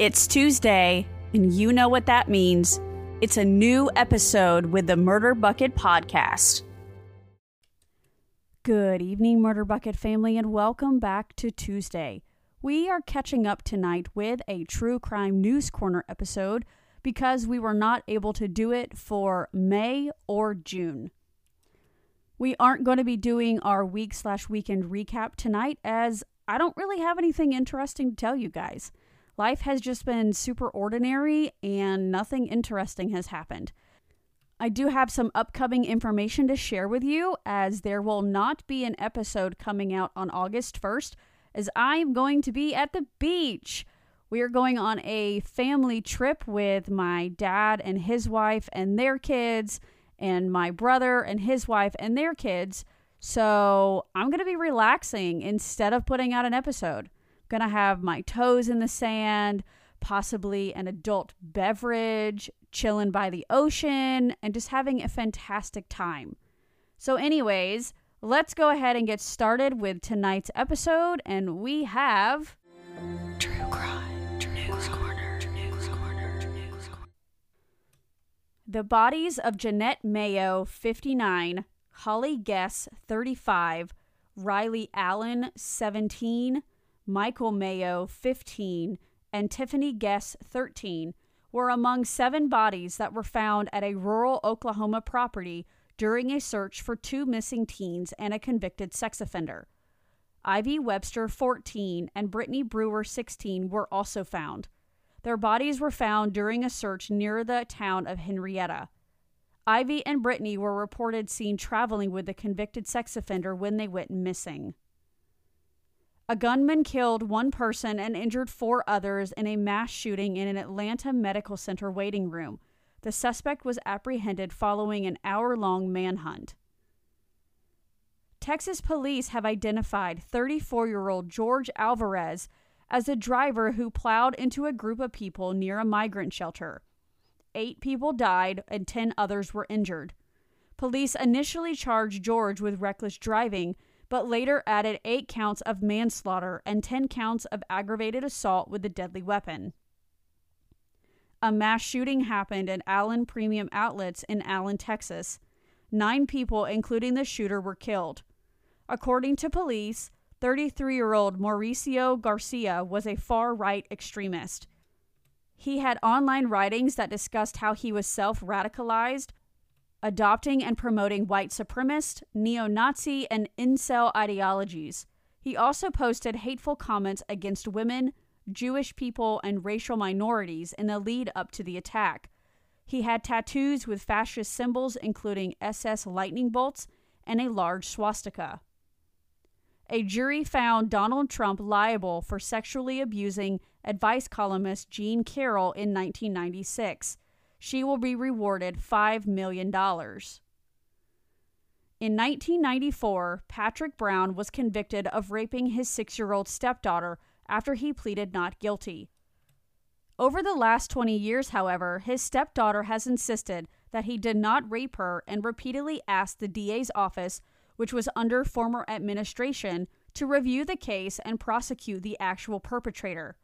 It's Tuesday, and you know what that means. It's a new episode with the Murder Bucket Podcast. Good evening, Murder Bucket family, and welcome back to Tuesday. We are catching up tonight with a true crime news corner episode because we were not able to do it for May or June. We aren't going to be doing our week slash weekend recap tonight as I don't really have anything interesting to tell you guys. Life has just been super ordinary and nothing interesting has happened. I do have some upcoming information to share with you, as there will not be an episode coming out on August 1st, as I'm going to be at the beach. We are going on a family trip with my dad and his wife and their kids, and my brother and his wife and their kids. So I'm going to be relaxing instead of putting out an episode. Gonna have my toes in the sand, possibly an adult beverage, chilling by the ocean, and just having a fantastic time. So, anyways, let's go ahead and get started with tonight's episode. And we have True Crime News Corner. News Corner. News Corner. The bodies of Jeanette Mayo, 59, Holly Guess, 35, Riley Allen, 17, Michael Mayo, 15, and Tiffany Guess, 13, were among seven bodies that were found at a rural Oklahoma property during a search for two missing teens and a convicted sex offender. Ivy Webster, 14, and Brittany Brewer, 16, were also found. Their bodies were found during a search near the town of Henrietta. Ivy and Brittany were reported seen traveling with the convicted sex offender when they went missing. A gunman killed one person and injured four others in a mass shooting in an Atlanta medical center waiting room. The suspect was apprehended following an hour long manhunt. Texas police have identified 34 year old George Alvarez as a driver who plowed into a group of people near a migrant shelter. Eight people died and 10 others were injured. Police initially charged George with reckless driving but later added eight counts of manslaughter and 10 counts of aggravated assault with a deadly weapon. A mass shooting happened at Allen Premium Outlets in Allen, Texas. Nine people, including the shooter, were killed. According to police, 33 year old Mauricio Garcia was a far right extremist. He had online writings that discussed how he was self radicalized adopting and promoting white supremacist, neo Nazi, and incel ideologies. He also posted hateful comments against women, Jewish people, and racial minorities in the lead up to the attack. He had tattoos with fascist symbols, including SS lightning bolts and a large swastika. A jury found Donald Trump liable for sexually abusing advice columnist Jean Carroll in 1996 she will be rewarded $5 million. In 1994, Patrick Brown was convicted of raping his six year old stepdaughter after he pleaded not guilty. Over the last 20 years, however, his stepdaughter has insisted that he did not rape her and repeatedly asked the DA's office, which was under former administration, to review the case and prosecute the actual perpetrator.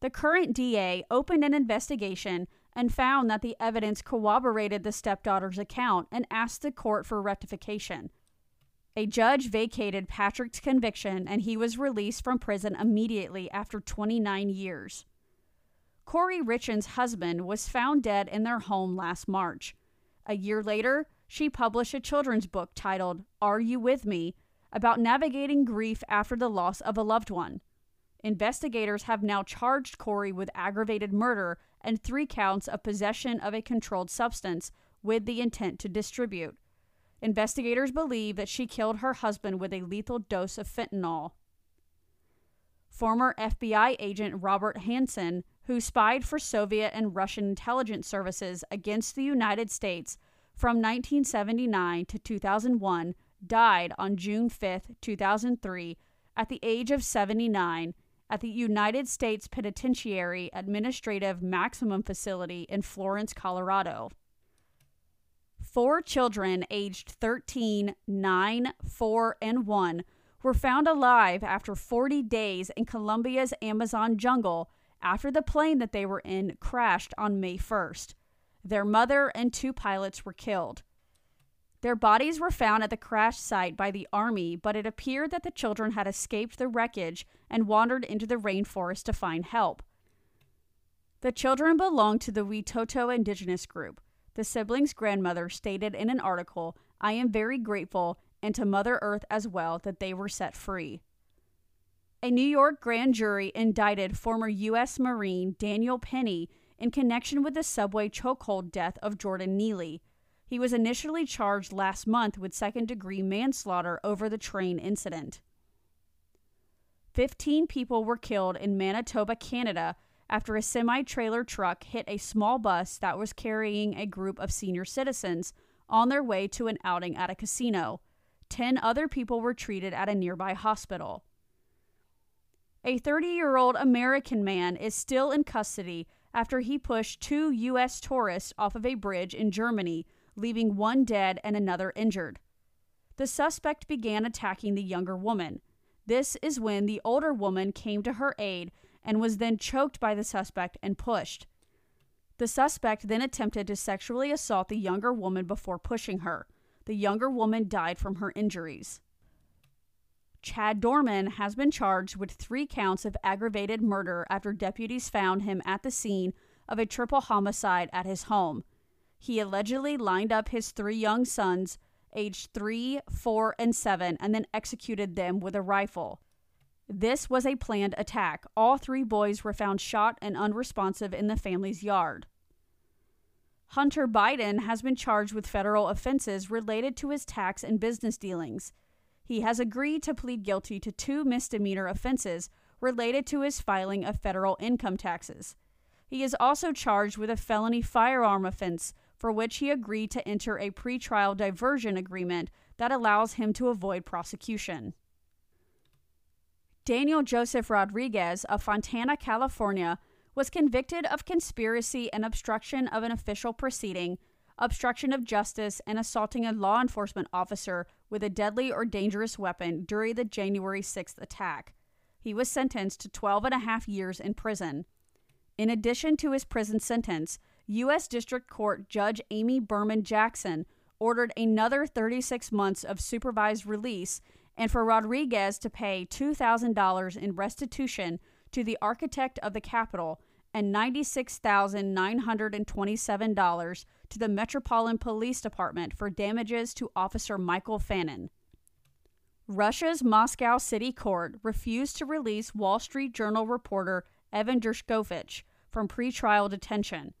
The current DA opened an investigation and found that the evidence corroborated the stepdaughter's account and asked the court for rectification. A judge vacated Patrick's conviction and he was released from prison immediately after 29 years. Kouri Richins' husband was found dead in their home last March. A year later, she published a children's book titled Are You With Me? about navigating grief after the loss of a loved one. Investigators have now charged Kouri with aggravated murder and three counts of possession of a controlled substance with the intent to distribute. Investigators believe that she killed her husband with a lethal dose of fentanyl. Former FBI agent Robert Hanssen, who spied for Soviet and Russian intelligence services against the United States from 1979 to 2001, died on June 5, 2003, at the age of 79 at the United States Penitentiary Administrative Maximum Facility in Florence, Colorado. Four children aged 13, 9, 4, and 1 were found alive after 40 days in Colombia's Amazon jungle after the plane that they were in crashed on May 1st. Their mother and two pilots were killed. Their bodies were found at the crash site by the Army, but it appeared that the children had escaped the wreckage and wandered into the rainforest to find help. The children belonged to the Witoto indigenous group. The siblings' grandmother stated in an article, I am very grateful, and to Mother Earth as well, that they were set free. A New York grand jury indicted former U.S. Marine Daniel Penny in connection with the subway chokehold death of Jordan Neely. He was initially charged last month with second degree manslaughter over the train incident. Fifteen people were killed in Manitoba, Canada, after a semi trailer truck hit a small bus that was carrying a group of senior citizens on their way to an outing at a casino. Ten other people were treated at a nearby hospital. A 30 year old American man is still in custody after he pushed two U.S. tourists off of a bridge in Germany, leaving one dead and another injured. The suspect began attacking the younger woman. This is when the older woman came to her aid and was then choked by the suspect and pushed. The suspect then attempted to sexually assault the younger woman before pushing her. The younger woman died from her injuries. Chad Dorman has been charged with three counts of aggravated murder after deputies found him at the scene of a triple homicide at his home. He allegedly lined up his three young sons, aged three, four, and seven, and then executed them with a rifle. This was a planned attack. All three boys were found shot and unresponsive in the family's yard. Hunter Biden has been charged with federal offenses related to his tax and business dealings. He has agreed to plead guilty to two misdemeanor offenses related to his filing of federal income taxes. He is also charged with a felony firearm offense for which he agreed to enter a pretrial diversion agreement that allows him to avoid prosecution. Daniel Joseph Rodriguez of Fontana, California, was convicted of conspiracy and obstruction of an official proceeding, obstruction of justice, and assaulting a law enforcement officer with a deadly or dangerous weapon during the January 6th attack. He was sentenced to 12 and a half years in prison. In addition to his prison sentence, U.S. District Court Judge Amy Berman Jackson ordered another 36 months of supervised release and for Rodriguez to pay $2,000 in restitution to the architect of the Capitol and $96,927 to the Metropolitan Police Department for damages to Officer Michael Fanone. Russia's Moscow City Court refused to release Wall Street Journal reporter Evan Gershkovich from pretrial detention.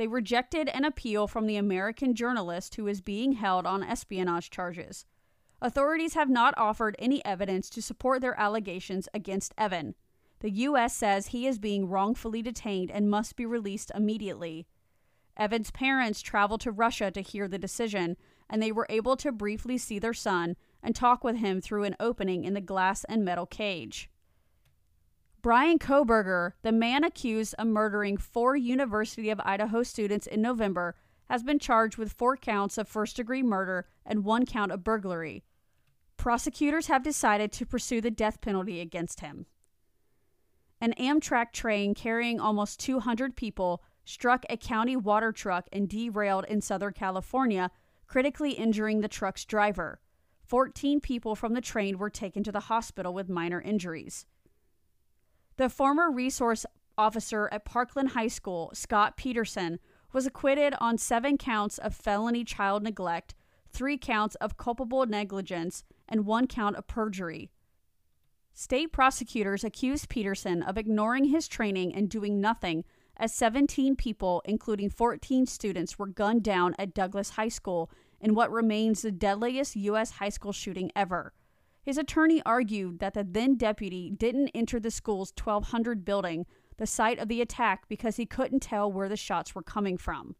They rejected an appeal from the American journalist who is being held on espionage charges. Authorities have not offered any evidence to support their allegations against Evan. The U.S. says he is being wrongfully detained and must be released immediately. Evan's parents traveled to Russia to hear the decision, and they were able to briefly see their son and talk with him through an opening in the glass and metal cage. Bryan Kohberger, the man accused of murdering four University of Idaho students in November, has been charged with four counts of first degree murder and one count of burglary. Prosecutors have decided to pursue the death penalty against him. An Amtrak train carrying almost 200 people struck a county water truck and derailed in Southern California, critically injuring the truck's driver. 14 people from the train were taken to the hospital with minor injuries. The former resource officer at Parkland High School, Scot Peterson, was acquitted on seven counts of felony child neglect, three counts of culpable negligence, and one count of perjury. State prosecutors accused Peterson of ignoring his training and doing nothing as 17 people, including 14 students, were gunned down at Douglas High School in what remains the deadliest U.S. high school shooting ever. His attorney argued that the then deputy didn't enter the school's 1200 building, the site of the attack, because he couldn't tell where the shots were coming from.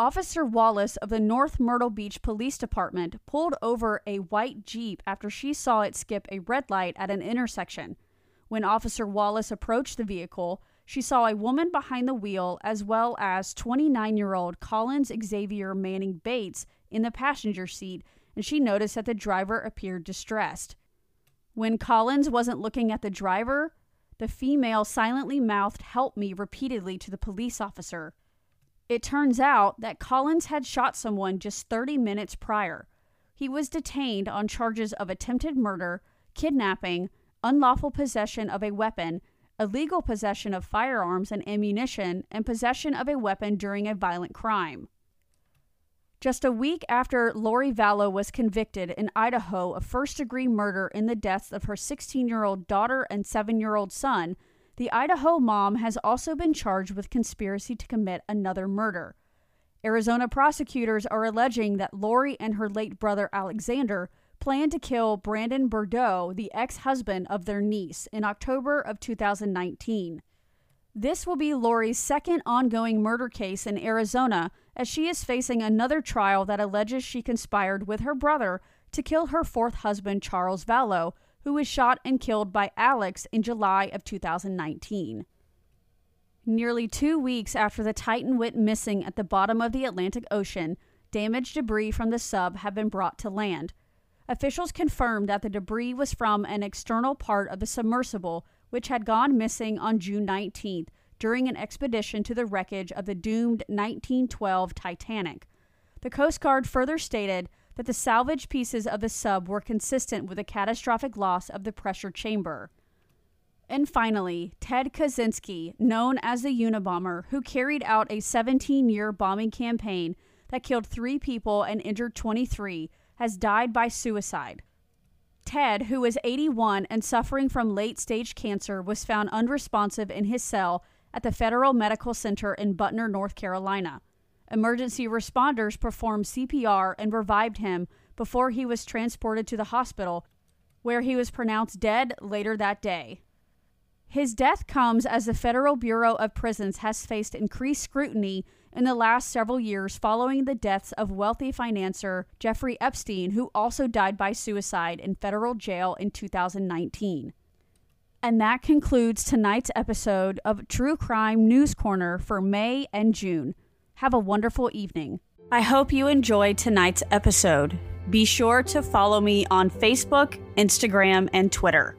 Officer Wallace of the North Myrtle Beach Police Department pulled over a white Jeep after she saw it skip a red light at an intersection. When Officer Wallace approached the vehicle, she saw a woman behind the wheel as well as 29 year old Collins Xavier Manning Bates in the passenger seat, and she noticed that the driver appeared distressed. When Collins wasn't looking at the driver, The female silently mouthed, Help me, repeatedly to the police officer. It turns out that Collins had shot someone just 30 minutes prior. He was detained on charges of attempted murder, kidnapping, unlawful possession of a weapon, illegal possession of firearms and ammunition, and possession of a weapon during a violent crime. Just a week after Lori Vallow was convicted in Idaho of first degree murder in the deaths of her 16 year old daughter and 7 year old son, the Idaho mom has also been charged with conspiracy to commit another murder. Arizona prosecutors are alleging that Lori and her late brother Alexander planned to kill Brandon Boudreaux, the ex husband of their niece, in October of 2019. This will be Lori's second ongoing murder case in Arizona as she is facing another trial that alleges she conspired with her brother to kill her fourth husband, Charles Vallow, who was shot and killed by Alex in July of 2019. Nearly two weeks after the Titan went missing at the bottom of the Atlantic Ocean, damaged debris from the sub have been brought to land. Officials confirmed that the debris was from an external part of the submersible, which had gone missing on June 19th during an expedition to the wreckage of the doomed 1912 Titanic. The Coast Guard further stated that the salvage pieces of the sub were consistent with a catastrophic loss of the pressure chamber. And finally, Ted Kaczynski, known as the Unabomber, who carried out a 17 year bombing campaign that killed three people and injured 23, has died by suicide. Ted, who is 81 and suffering from late stage cancer, was found unresponsive in his cell at the Federal Medical Center in Butner, North Carolina. Emergency responders performed CPR and revived him before he was transported to the hospital, where he was pronounced dead later that day. His death comes as the Federal Bureau of Prisons has faced increased scrutiny in the last several years following the deaths of wealthy financier Jeffrey Epstein, who also died by suicide in federal jail in 2019. And that concludes tonight's episode of True Crime News Corner for May and June. Have a wonderful evening. I hope you enjoyed tonight's episode. Be sure to follow me on Facebook, Instagram, and Twitter.